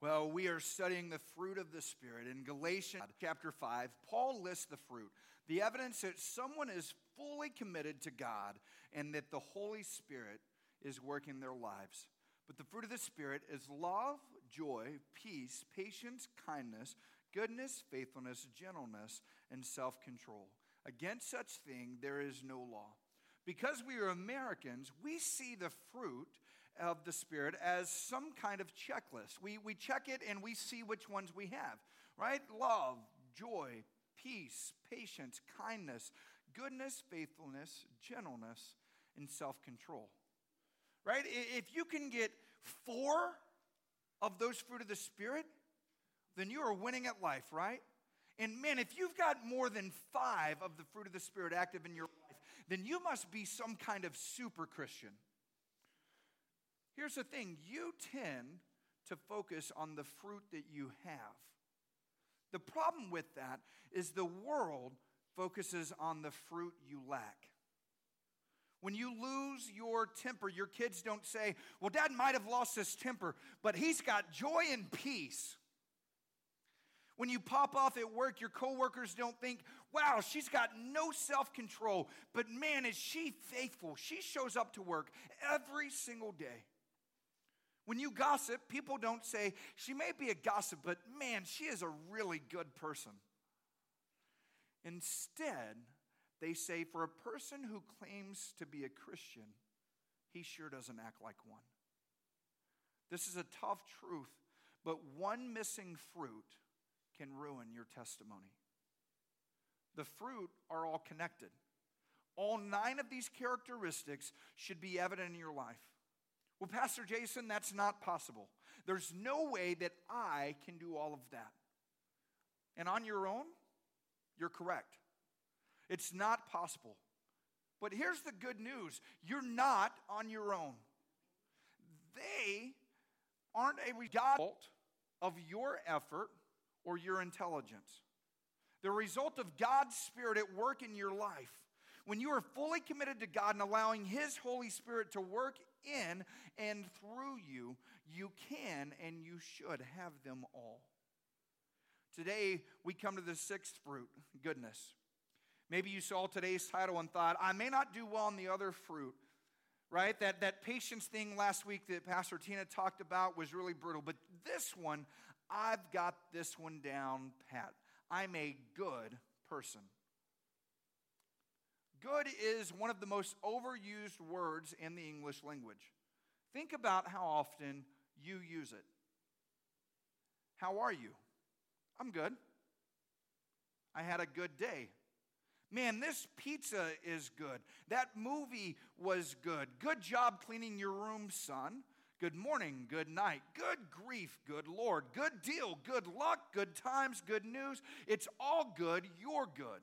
Well, we are studying the fruit of the Spirit. In Galatians chapter 5, Paul lists the fruit, the evidence that someone is fully committed to God and that the Holy Spirit is working their lives. But the fruit of the Spirit is love, joy, peace, patience, kindness, goodness, faithfulness, gentleness, and self control. Against such thing there is no law. Because we are Americans, we see the fruit of the Spirit as some kind of checklist. We, we check it and we see which ones we have, right? Love, joy, peace, patience, kindness, goodness, faithfulness, gentleness, and self control. Right? If you can get four of those fruit of the Spirit, then you are winning at life, right? And man, if you've got more than five of the fruit of the Spirit active in your life, then you must be some kind of super Christian. Here's the thing you tend to focus on the fruit that you have. The problem with that is the world focuses on the fruit you lack. When you lose your temper, your kids don't say, Well, dad might have lost his temper, but he's got joy and peace. When you pop off at work, your coworkers don't think, wow, she's got no self control, but man, is she faithful. She shows up to work every single day. When you gossip, people don't say, she may be a gossip, but man, she is a really good person. Instead, they say, for a person who claims to be a Christian, he sure doesn't act like one. This is a tough truth, but one missing fruit can ruin your testimony. The fruit are all connected. All nine of these characteristics should be evident in your life. Well, Pastor Jason, that's not possible. There's no way that I can do all of that. And on your own, you're correct. It's not possible. But here's the good news you're not on your own. They aren't a result of your effort or your intelligence. The result of God's Spirit at work in your life. When you are fully committed to God and allowing His Holy Spirit to work in and through you, you can and you should have them all. Today, we come to the sixth fruit goodness. Maybe you saw today's title and thought, I may not do well on the other fruit, right? That, that patience thing last week that Pastor Tina talked about was really brutal. But this one, I've got this one down pat. I'm a good person. Good is one of the most overused words in the English language. Think about how often you use it. How are you? I'm good. I had a good day. Man, this pizza is good. That movie was good. Good job cleaning your room, son. Good morning, good night, good grief, good Lord, good deal, good luck, good times, good news. It's all good. You're good.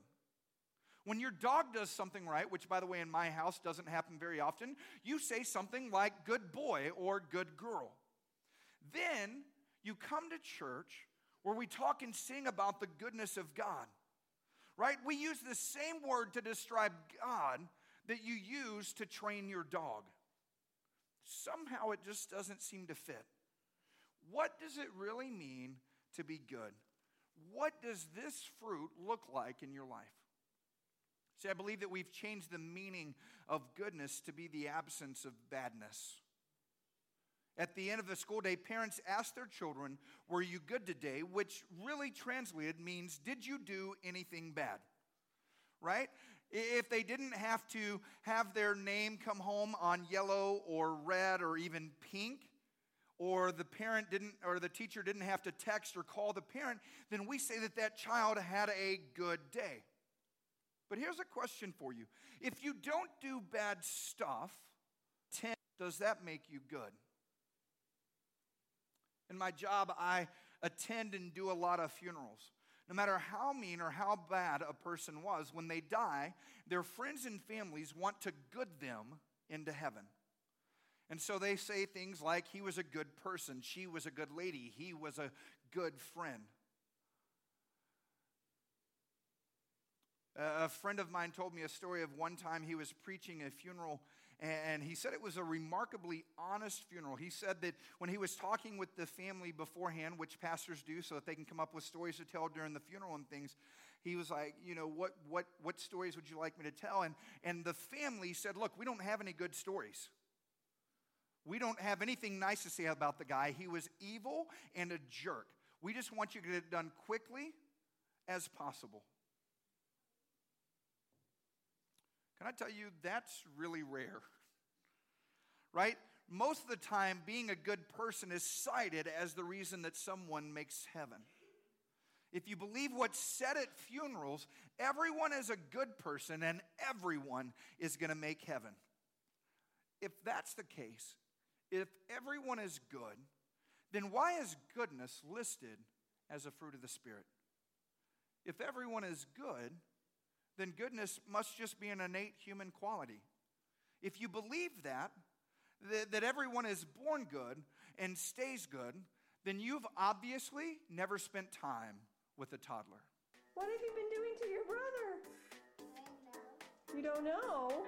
When your dog does something right, which by the way in my house doesn't happen very often, you say something like good boy or good girl. Then you come to church where we talk and sing about the goodness of God right? We use the same word to describe God that you use to train your dog. Somehow it just doesn't seem to fit. What does it really mean to be good? What does this fruit look like in your life? See, I believe that we've changed the meaning of goodness to be the absence of badness. At the end of the school day, parents ask their children, Were you good today? Which really translated means, Did you do anything bad? Right? If they didn't have to have their name come home on yellow or red or even pink, or the parent didn't, or the teacher didn't have to text or call the parent, then we say that that child had a good day. But here's a question for you if you don't do bad stuff, does that make you good? In my job, I attend and do a lot of funerals. No matter how mean or how bad a person was, when they die, their friends and families want to good them into heaven. And so they say things like, he was a good person, she was a good lady, he was a good friend. A friend of mine told me a story of one time he was preaching a funeral And he said it was a remarkably honest funeral. He said that when he was talking with the family beforehand, which pastors do so that they can come up with stories to tell during the funeral and things, he was like, you know, what, what, what stories would you like me to tell? And, and the family said, look, we don't have any good stories. We don't have anything nice to say about the guy. He was evil and a jerk. We just want you to get it done quickly as possible. Can I tell you, that's really rare. Right? Most of the time, being a good person is cited as the reason that someone makes heaven. If you believe what's said at funerals, everyone is a good person and everyone is going to make heaven. If that's the case, if everyone is good, then why is goodness listed as a fruit of the Spirit? If everyone is good, then goodness must just be an innate human quality. If you believe that, that, that everyone is born good and stays good, then you've obviously never spent time with a toddler. What have you been doing to your brother? You don't know?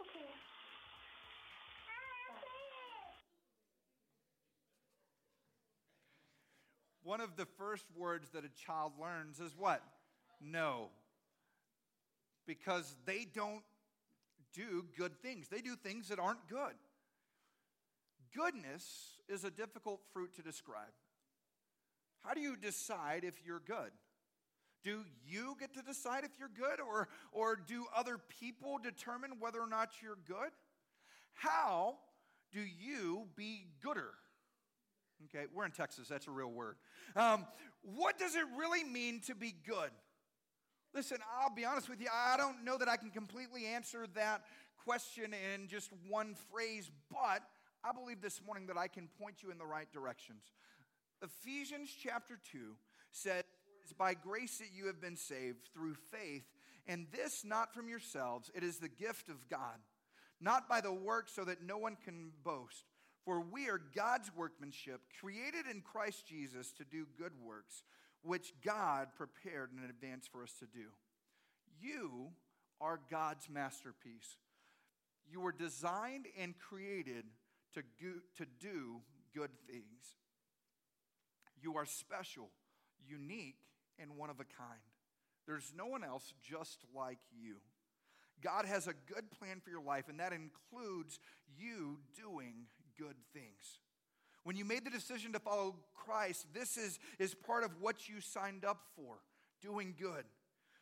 Okay. One of the first words that a child learns is what? No. Because they don't do good things, they do things that aren't good. Goodness is a difficult fruit to describe. How do you decide if you're good? Do you get to decide if you're good, or, or do other people determine whether or not you're good? How do you be gooder? Okay, we're in Texas, that's a real word. Um, what does it really mean to be good? Listen, I'll be honest with you, I don't know that I can completely answer that question in just one phrase, but I believe this morning that I can point you in the right directions. Ephesians chapter 2 said, it's by grace that you have been saved through faith, and this not from yourselves. It is the gift of God, not by the work, so that no one can boast. For we are God's workmanship, created in Christ Jesus to do good works, which God prepared in advance for us to do. You are God's masterpiece. You were designed and created to, go, to do good things. You are special, unique, and one of a kind. There's no one else just like you. God has a good plan for your life, and that includes you doing good things. When you made the decision to follow Christ, this is, is part of what you signed up for doing good.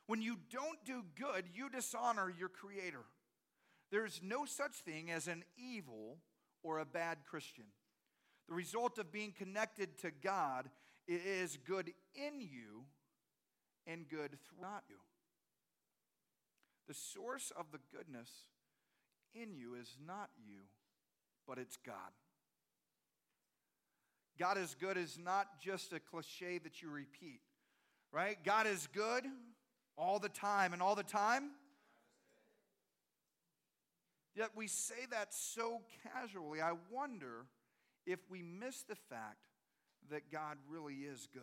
When you don't do good, you dishonor your Creator. There's no such thing as an evil or a bad Christian. The result of being connected to God is good in you and good throughout you. The source of the goodness in you is not you, but it's God. God is good is not just a cliche that you repeat, right? God is good all the time, and all the time. Yet we say that so casually. I wonder if we miss the fact that God really is good.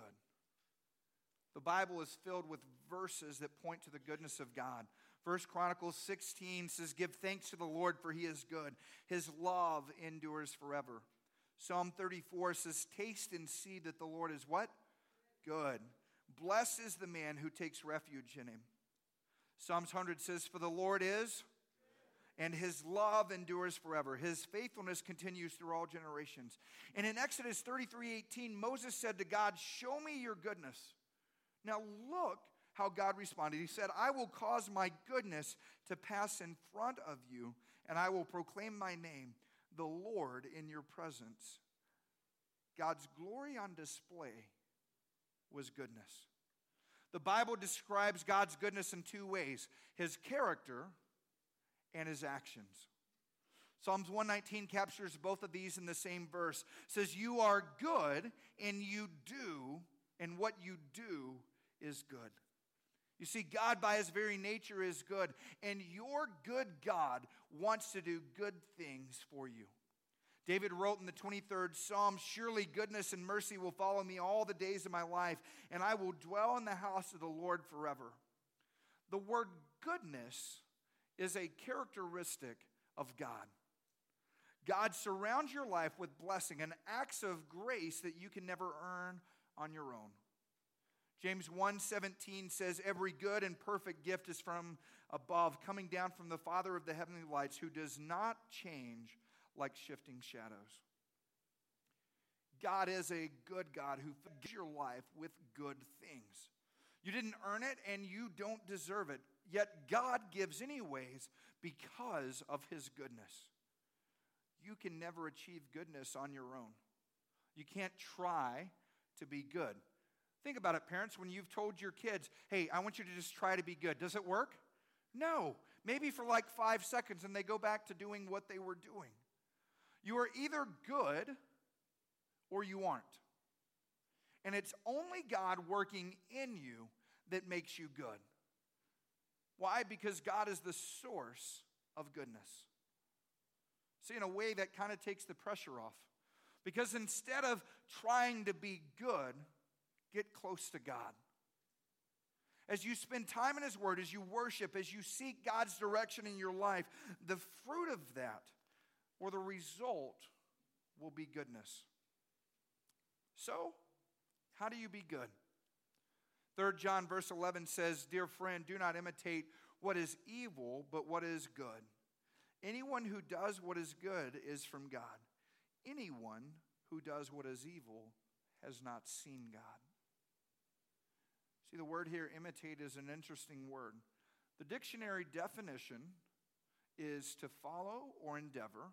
The Bible is filled with verses that point to the goodness of God. First Chronicles 16 says, Give thanks to the Lord, for he is good. His love endures forever. Psalm 34 says, Taste and see that the Lord is what? Good. Blessed is the man who takes refuge in him. Psalms 100 says, For the Lord is, and his love endures forever. His faithfulness continues through all generations. And in Exodus 33 18, Moses said to God, Show me your goodness now, look how God responded. He said, I will cause my goodness to pass in front of you, and I will proclaim my name. the Lord in your presence. God's glory on display was goodness. The Bible describes God's goodness in two ways his character and his actions. Psalms 119 captures both of these in the same verse. It says, You are good, and you do, and what you do is good. You see, God, by his very nature, is good, and your good God wants to do good things for you. David wrote in the 23rd Psalm Surely goodness and mercy will follow me all the days of my life, and I will dwell in the house of the Lord forever. The word goodness is a characteristic of God. God surrounds your life with blessing and acts of grace that you can never earn on your own. James 1:17 says every good and perfect gift is from above coming down from the father of the heavenly lights who does not change like shifting shadows. God is a good God who fills your life with good things. You didn't earn it and you don't deserve it. Yet God gives anyways because of his goodness. You can never achieve goodness on your own. You can't try to be good. Think about it, parents, when you've told your kids, hey, I want you to just try to be good. Does it work? No. Maybe for like five seconds and they go back to doing what they were doing. You are either good or you aren't. And it's only God working in you that makes you good. Why? Because God is the source of goodness. See, in a way that kind of takes the pressure off. Because instead of trying to be good, get close to God. As you spend time in His Word, as you worship, as you seek God's direction in your life, the fruit of that or the result will be goodness. So, how do you be good? 3 John verse 11 says, Dear friend, do not imitate what is evil, but what is good. Anyone who does what is good is from God. Anyone who does what is evil has not seen God. See, the word here, imitate, is an interesting word. The dictionary definition is to follow or endeavor,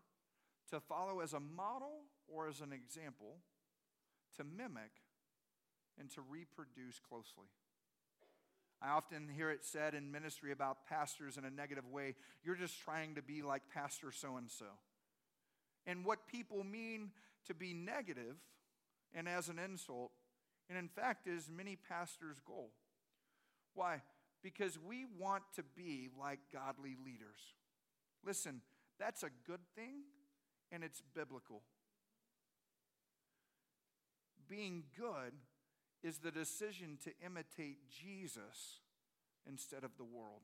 to follow as a model or as an example, to mimic, and to reproduce closely. I often hear it said in ministry about pastors in a negative way you're just trying to be like Pastor so and so. And what people mean to be negative and as an insult, and in fact is many pastors' goal. Why? Because we want to be like godly leaders. Listen, that's a good thing and it's biblical. Being good is the decision to imitate Jesus instead of the world.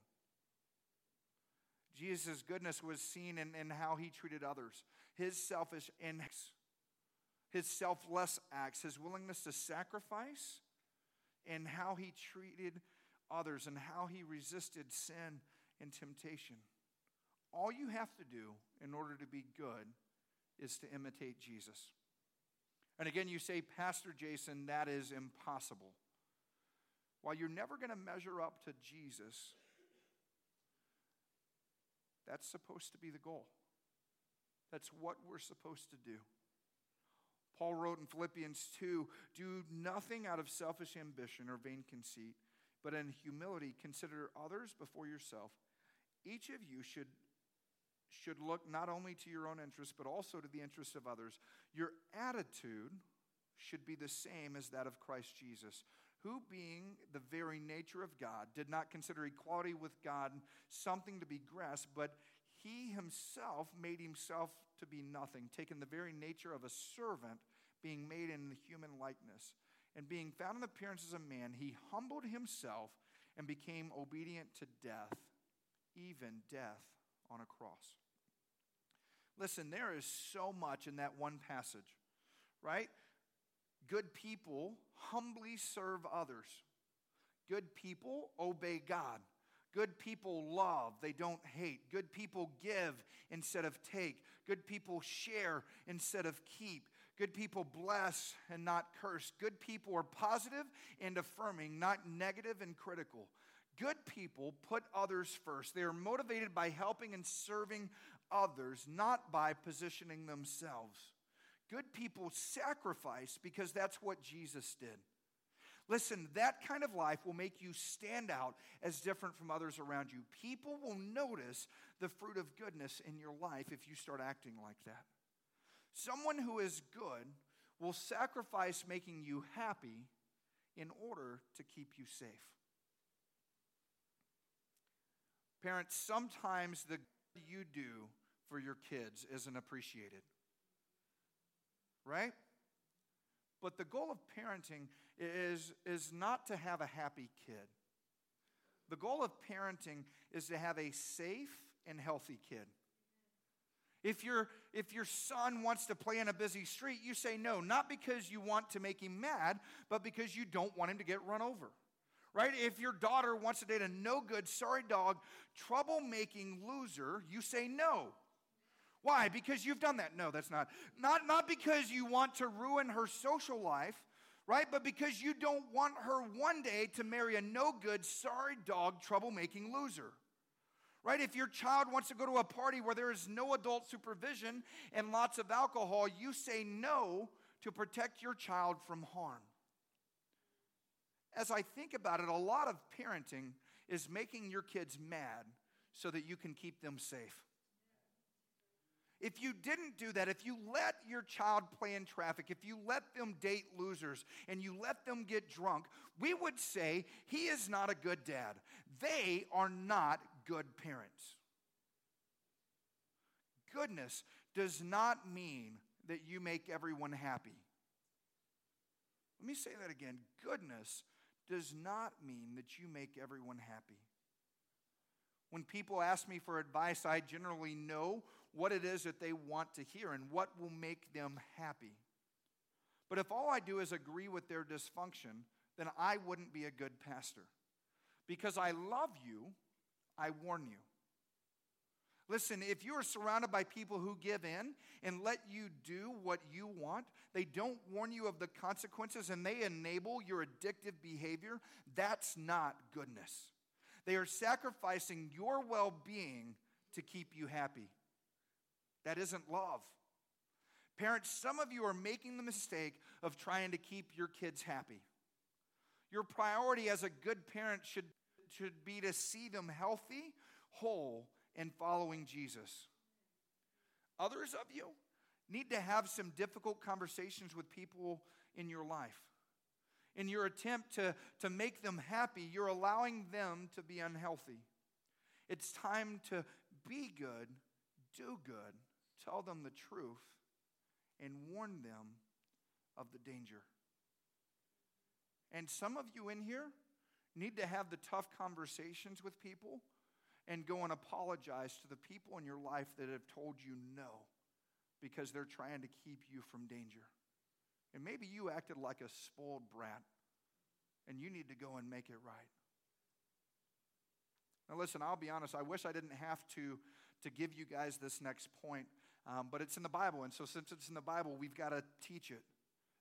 Jesus' goodness was seen in, in how he treated others, his selfish his selfless acts, his willingness to sacrifice, and how he treated others and how he resisted sin and temptation. All you have to do in order to be good is to imitate Jesus. And again, you say, Pastor Jason, that is impossible. While you're never going to measure up to Jesus, that's supposed to be the goal. That's what we're supposed to do. Paul wrote in Philippians 2 Do nothing out of selfish ambition or vain conceit, but in humility consider others before yourself. Each of you should should look not only to your own interests, but also to the interests of others. Your attitude should be the same as that of Christ Jesus, who, being the very nature of God, did not consider equality with God something to be grasped, but he himself made himself to be nothing, taking the very nature of a servant, being made in the human likeness. And being found in appearance as a man, he humbled himself and became obedient to death, even death on a cross. Listen, there is so much in that one passage, right? Good people humbly serve others. Good people obey God. Good people love, they don't hate. Good people give instead of take. Good people share instead of keep. Good people bless and not curse. Good people are positive and affirming, not negative and critical. Good people put others first. They are motivated by helping and serving others, not by positioning themselves. Good people sacrifice because that's what Jesus did. Listen, that kind of life will make you stand out as different from others around you. People will notice the fruit of goodness in your life if you start acting like that. Someone who is good will sacrifice making you happy in order to keep you safe. Parents, sometimes the good you do for your kids isn't appreciated. Right? But the goal of parenting is, is not to have a happy kid. The goal of parenting is to have a safe and healthy kid. If, your if your son wants to play in a busy street, you say no, not because you want to make him mad, but because you don't want him to get run over. Right? If your daughter wants to date a no good, sorry dog, troublemaking loser, you say no. Why? Because you've done that. No, that's not. Not, not because you want to ruin her social life, right? But because you don't want her one day to marry a no good, sorry dog, troublemaking loser. Right? If your child wants to go to a party where there is no adult supervision and lots of alcohol, you say no to protect your child from harm. As I think about it, a lot of parenting is making your kids mad so that you can keep them safe. If you didn't do that, if you let your child play in traffic, if you let them date losers and you let them get drunk, we would say he is not a good dad. They are not good parents. Goodness does not mean that you make everyone happy. Let me say that again. Goodness does not mean that you make everyone happy. When people ask me for advice, I generally know what it is that they want to hear and what will make them happy. But if all I do is agree with their dysfunction, then I wouldn't be a good pastor. Because I love you, I warn you. Listen, if you are surrounded by people who give in and let you do what you want, they don't warn you of the consequences and they enable your addictive behavior, that's not goodness. They are sacrificing your well being to keep you happy. That isn't love. Parents, some of you are making the mistake of trying to keep your kids happy. Your priority as a good parent should, should be to see them healthy, whole, and following Jesus. Others of you need to have some difficult conversations with people in your life. In your attempt to, to make them happy, you're allowing them to be unhealthy. It's time to be good, do good, tell them the truth, and warn them of the danger. And some of you in here need to have the tough conversations with people and go and apologize to the people in your life that have told you no because they're trying to keep you from danger. And maybe you acted like a spoiled brat and you need to go and make it right. Now, listen, I'll be honest, I wish I didn't have to, to give you guys this next point um, but it's in the Bible. And so, since it's in the Bible, we've got to teach it.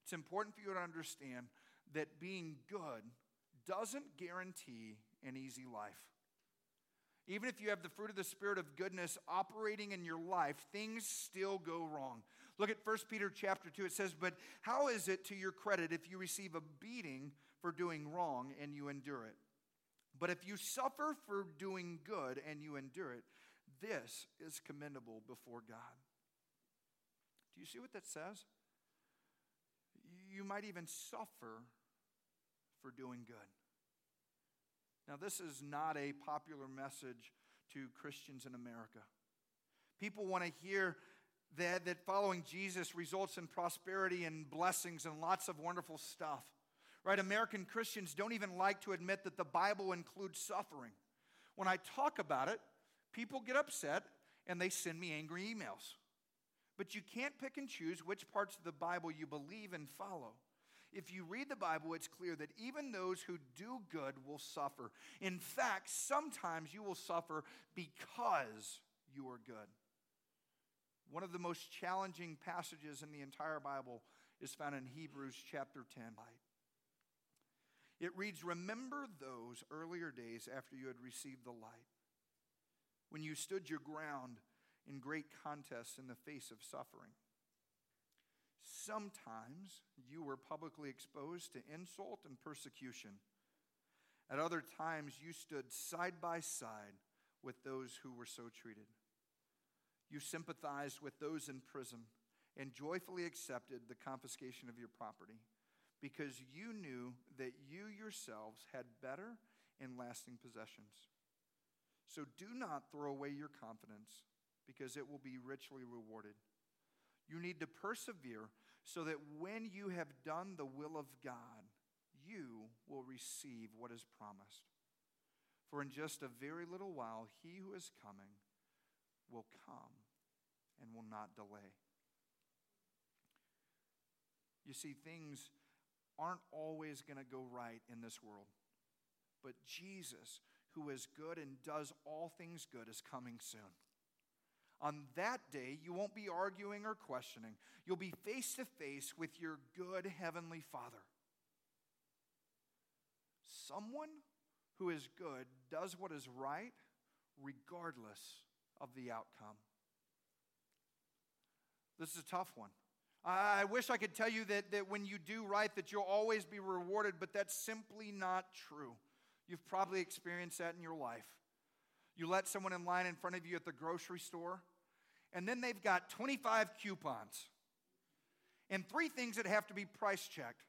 It's important for you to understand that being good doesn't guarantee an easy life. Even if you have the fruit of the Spirit of goodness operating in your life, things still go wrong. Look at 1 Peter chapter 2. It says, But how is it to your credit if you receive a beating for doing wrong and you endure it? But if you suffer for doing good and you endure it, this is commendable before God. Do you see what that says? You might even suffer for doing good. Now, this is not a popular message to Christians in America. People want to hear that, that following Jesus results in prosperity and blessings and lots of wonderful stuff. Right? American Christians don't even like to admit that the Bible includes suffering. When I talk about it, people get upset and they send me angry emails. But you can't pick and choose which parts of the Bible you believe and follow. If you read the Bible, it's clear that even those who do good will suffer. In fact, sometimes you will suffer because you are good. One of the most challenging passages in the entire Bible is found in Hebrews chapter 10. It reads Remember those earlier days after you had received the light, when you stood your ground in great contests in the face of suffering. Sometimes you were publicly exposed to insult and persecution. At other times, you stood side by side with those who were so treated. You sympathized with those in prison and joyfully accepted the confiscation of your property because you knew that you yourselves had better and lasting possessions. So do not throw away your confidence because it will be richly rewarded. You need to persevere so that when you have done the will of God, you will receive what is promised. For in just a very little while, he who is coming will come and will not delay. You see, things aren't always going to go right in this world. But Jesus, who is good and does all things good, is coming soon. On that day, you won't be arguing or questioning. You'll be face to face with your good Heavenly Father. Someone who is good does what is right regardless of the outcome. This is a tough one. I wish I could tell you that, that when you do right that you'll always be rewarded, but that's simply not true. You've probably experienced that in your life. You let someone in line in front of you at the grocery store, and then they've got 25 coupons and three things that have to be price checked.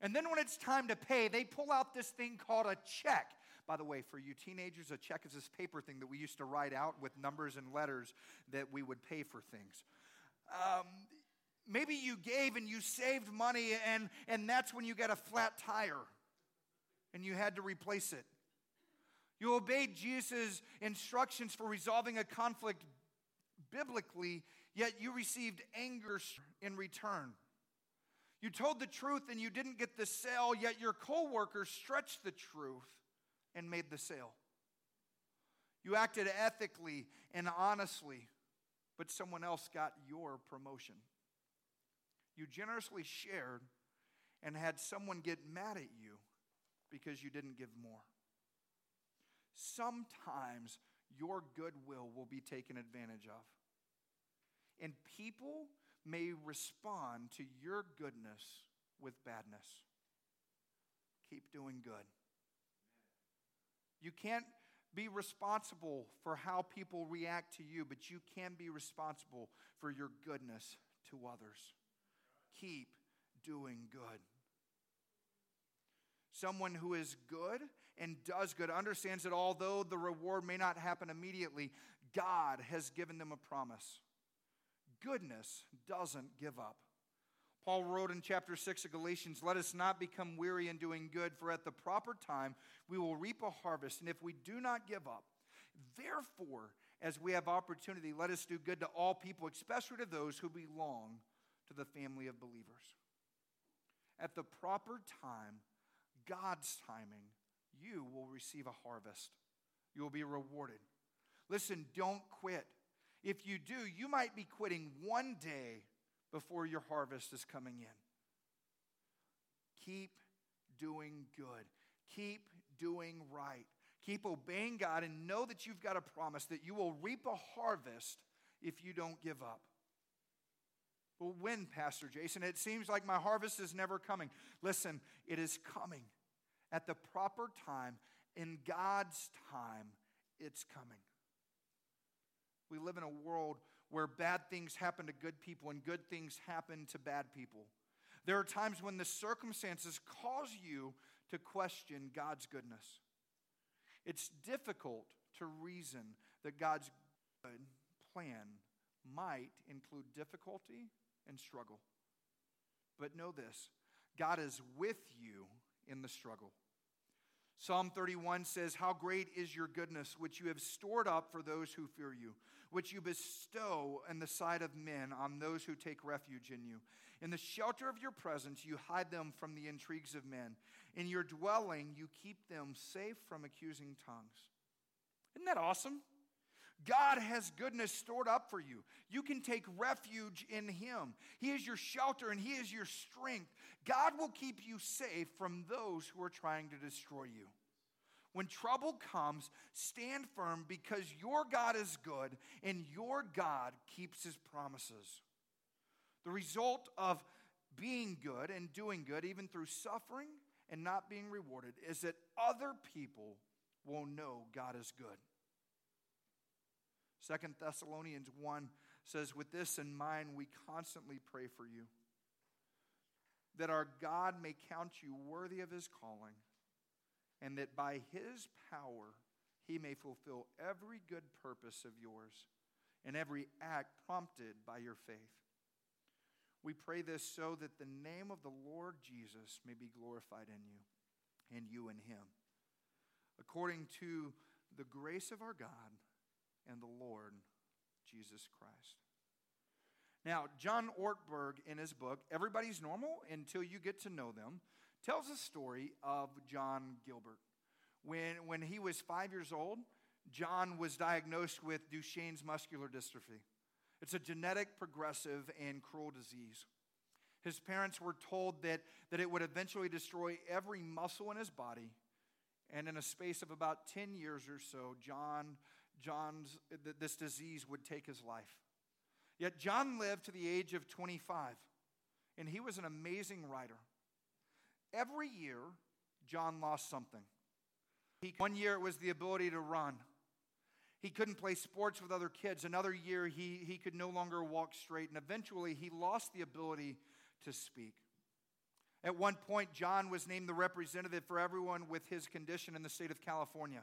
And then when it's time to pay, they pull out this thing called a check. By the way, for you teenagers, a check is this paper thing that we used to write out with numbers and letters that we would pay for things. Um, maybe you gave and you saved money, and, and that's when you got a flat tire and you had to replace it. You obeyed Jesus' instructions for resolving a conflict biblically, yet you received anger in return. You told the truth and you didn't get the sale, yet your coworkers stretched the truth and made the sale. You acted ethically and honestly, but someone else got your promotion. You generously shared and had someone get mad at you because you didn't give more. Sometimes your goodwill will be taken advantage of. And people may respond to your goodness with badness. Keep doing good. You can't be responsible for how people react to you, but you can be responsible for your goodness to others. Keep doing good. Someone who is good and does good understands that although the reward may not happen immediately, God has given them a promise. Goodness doesn't give up. Paul wrote in chapter 6 of Galatians, Let us not become weary in doing good, for at the proper time we will reap a harvest. And if we do not give up, therefore, as we have opportunity, let us do good to all people, especially to those who belong to the family of believers. At the proper time, God's timing, you will receive a harvest. You will be rewarded. Listen, don't quit. If you do, you might be quitting one day before your harvest is coming in. Keep doing good. Keep doing right. Keep obeying God and know that you've got a promise that you will reap a harvest if you don't give up. Well, when, Pastor Jason? It seems like my harvest is never coming. Listen, it is coming at the proper time, in God's time, it's coming. We live in a world where bad things happen to good people and good things happen to bad people. There are times when the circumstances cause you to question God's goodness. It's difficult to reason that God's good plan might include difficulty and struggle. But know this God is with you in the struggle. Psalm 31 says, How great is your goodness, which you have stored up for those who fear you, which you bestow in the sight of men on those who take refuge in you. In the shelter of your presence, you hide them from the intrigues of men. In your dwelling, you keep them safe from accusing tongues. Isn't that awesome? God has goodness stored up for you. You can take refuge in Him. He is your shelter and He is your strength. God will keep you safe from those who are trying to destroy you. When trouble comes, stand firm because your God is good and your God keeps his promises. The result of being good and doing good, even through suffering and not being rewarded, is that other people will know God is good. Second Thessalonians 1 says, With this in mind, we constantly pray for you, that our God may count you worthy of his calling and that by his power he may fulfill every good purpose of yours and every act prompted by your faith. We pray this so that the name of the Lord Jesus may be glorified in you and you in him, according to the grace of our God and the Lord Jesus Christ. Now, John Ortberg, in his book, Everybody's Normal Until You Get to Know Them, tells a story of John Gilbert. When, when he was five years old, John was diagnosed with Duchenne's muscular dystrophy. It's a genetic, progressive, and cruel disease. His parents were told that, that it would eventually destroy every muscle in his body. And in a space of about 10 years or so, John, John's, this disease would take his life. Yet John lived to the age of 25, and he was an amazing writer. Every year, John lost something. He, one year it was the ability to run. He couldn't play sports with other kids. Another year he, he could no longer walk straight. And eventually he lost the ability to speak. At one point, John was named the representative for everyone with his condition in the state of California.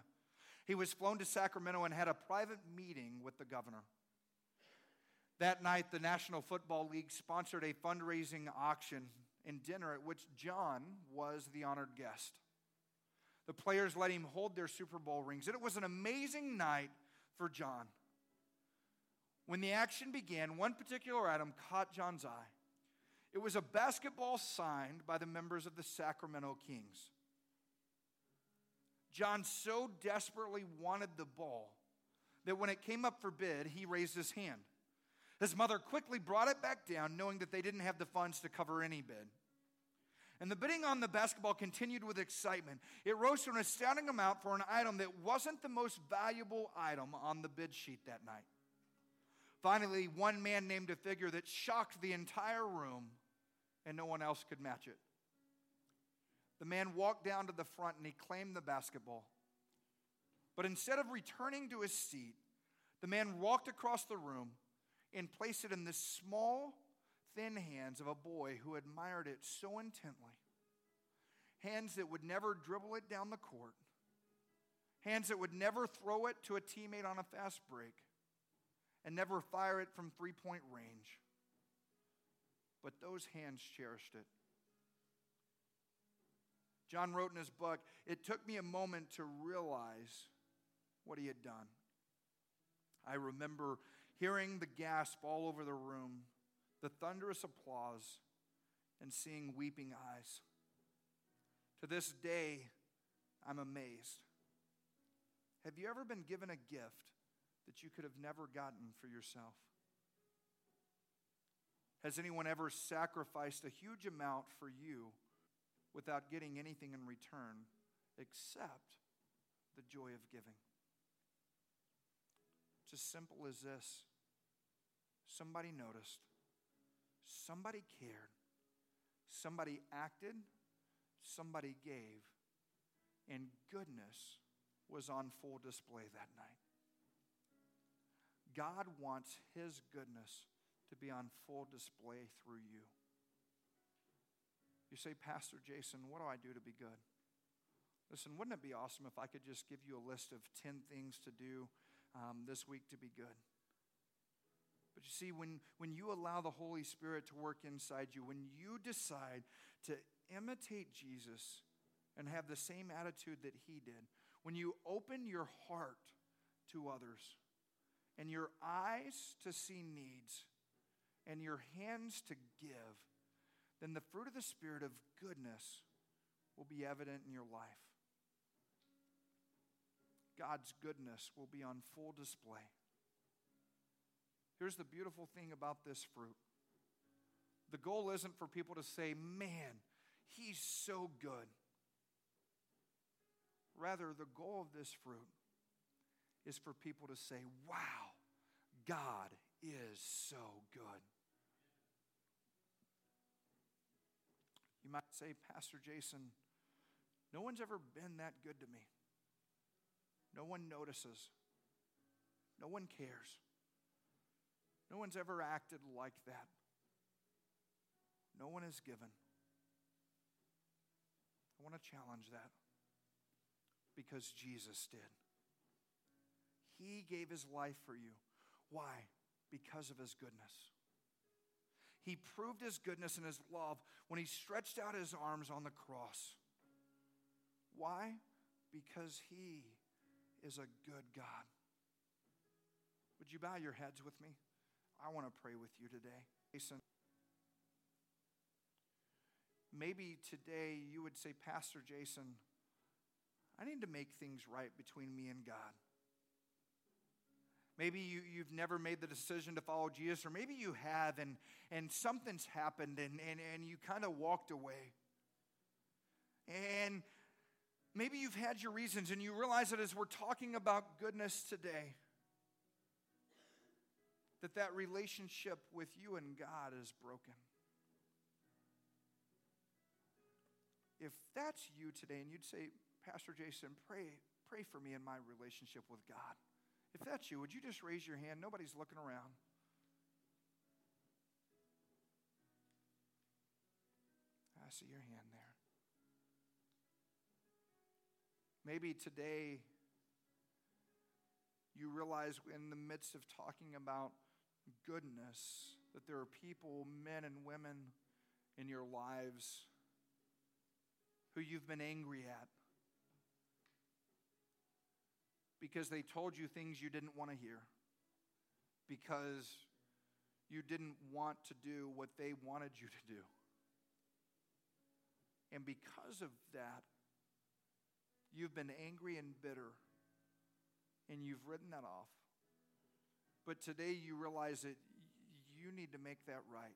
He was flown to Sacramento and had a private meeting with the governor. That night, the National Football League sponsored a fundraising auction and dinner at which John was the honored guest. The players let him hold their Super Bowl rings, and it was an amazing night for John. When the action began, one particular item caught John's eye. It was a basketball signed by the members of the Sacramento Kings. John so desperately wanted the ball that when it came up for bid, he raised his hand. His mother quickly brought it back down, knowing that they didn't have the funds to cover any bid. And the bidding on the basketball continued with excitement. It rose to an astounding amount for an item that wasn't the most valuable item on the bid sheet that night. Finally, one man named a figure that shocked the entire room, and no one else could match it. The man walked down to the front and he claimed the basketball. But instead of returning to his seat, the man walked across the room and placed it in the small, thin hands of a boy who admired it so intently. Hands that would never dribble it down the court, hands that would never throw it to a teammate on a fast break, and never fire it from three point range. But those hands cherished it. John wrote in his book, It took me a moment to realize what he had done. I remember hearing the gasp all over the room, the thunderous applause, and seeing weeping eyes. To this day, I'm amazed. Have you ever been given a gift that you could have never gotten for yourself? Has anyone ever sacrificed a huge amount for you without getting anything in return except the joy of giving? It's as simple as this somebody noticed, somebody cared, somebody acted, somebody gave, and goodness was on full display that night. God wants His goodness to be on full display through you. You say, Pastor Jason, what do I do to be good? Listen, wouldn't it be awesome if I could just give you a list of 10 things to do um, this week to be good? But you see, when, when you allow the Holy Spirit to work inside you, when you decide to imitate Jesus and have the same attitude that he did, when you open your heart to others and your eyes to see needs and your hands to give, then the fruit of the Spirit of goodness will be evident in your life. God's goodness will be on full display. Here's the beautiful thing about this fruit the goal isn't for people to say, man, he's so good. Rather, the goal of this fruit is for people to say, wow, God is so good. You might say, Pastor Jason, no one's ever been that good to me. No one notices. No one cares. No one's ever acted like that. No one has given. I want to challenge that because Jesus did. He gave his life for you. Why? Because of his goodness. He proved his goodness and his love when he stretched out his arms on the cross. Why? Because he is a good God. Would you bow your heads with me? I want to pray with you today. Jason. Maybe today you would say, Pastor Jason, I need to make things right between me and God. Maybe you, you've never made the decision to follow Jesus, or maybe you have and, and something's happened and, and, and you kind of walked away. And maybe you've had your reasons and you realize that as we're talking about goodness today, that that relationship with you and God is broken. If that's you today and you'd say, Pastor Jason, pray, pray for me in my relationship with God. If that's you, would you just raise your hand? Nobody's looking around. I see your hand there. Maybe today you realize in the midst of talking about goodness that there are people, men and women in your lives who you've been angry at because they told you things you didn't want to hear, because you didn't want to do what they wanted you to do. And because of that, you've been angry and bitter, and you've written that off. But today you realize that you need to make that right.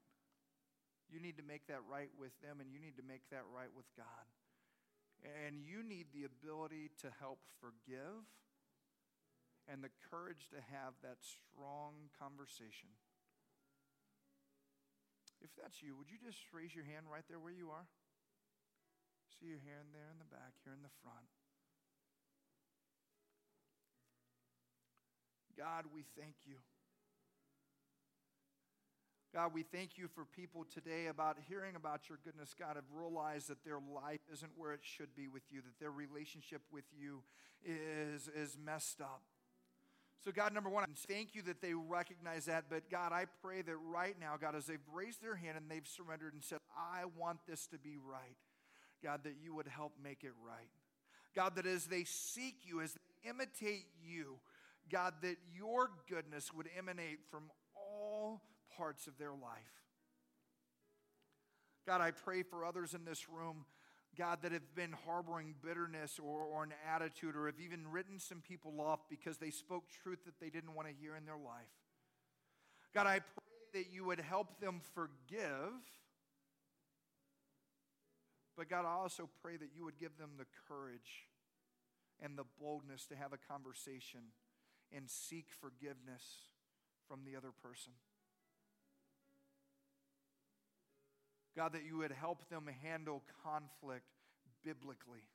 You need to make that right with them, and you need to make that right with God. And you need the ability to help forgive and the courage to have that strong conversation. If that's you, would you just raise your hand right there where you are? See your hand there in the back, here in the front. God, we thank you. God, we thank you for people today about hearing about your goodness, God, have realized that their life isn't where it should be with you, that their relationship with you is, is messed up. So, God, number one, thank you that they recognize that. But, God, I pray that right now, God, as they've raised their hand and they've surrendered and said, I want this to be right, God, that you would help make it right. God, that as they seek you, as they imitate you, God, that your goodness would emanate from all parts of their life. God, I pray for others in this room God, that have been harboring bitterness or, or an attitude or have even written some people off because they spoke truth that they didn't want to hear in their life. God, I pray that you would help them forgive. But God, I also pray that you would give them the courage and the boldness to have a conversation and seek forgiveness from the other person. God, that you would help them handle conflict biblically.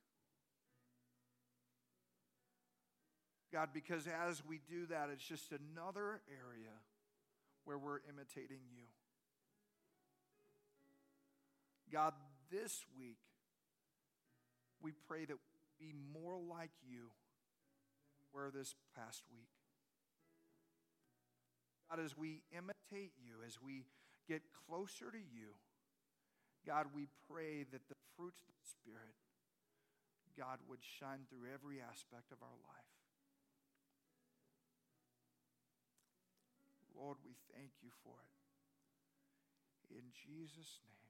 God, because as we do that, it's just another area where we're imitating you. God, this week, we pray that we be more like you were this past week. God, as we imitate you, as we get closer to you, God, we pray that the fruits of the Spirit, God, would shine through every aspect of our life. Lord, we thank you for it. In Jesus' name.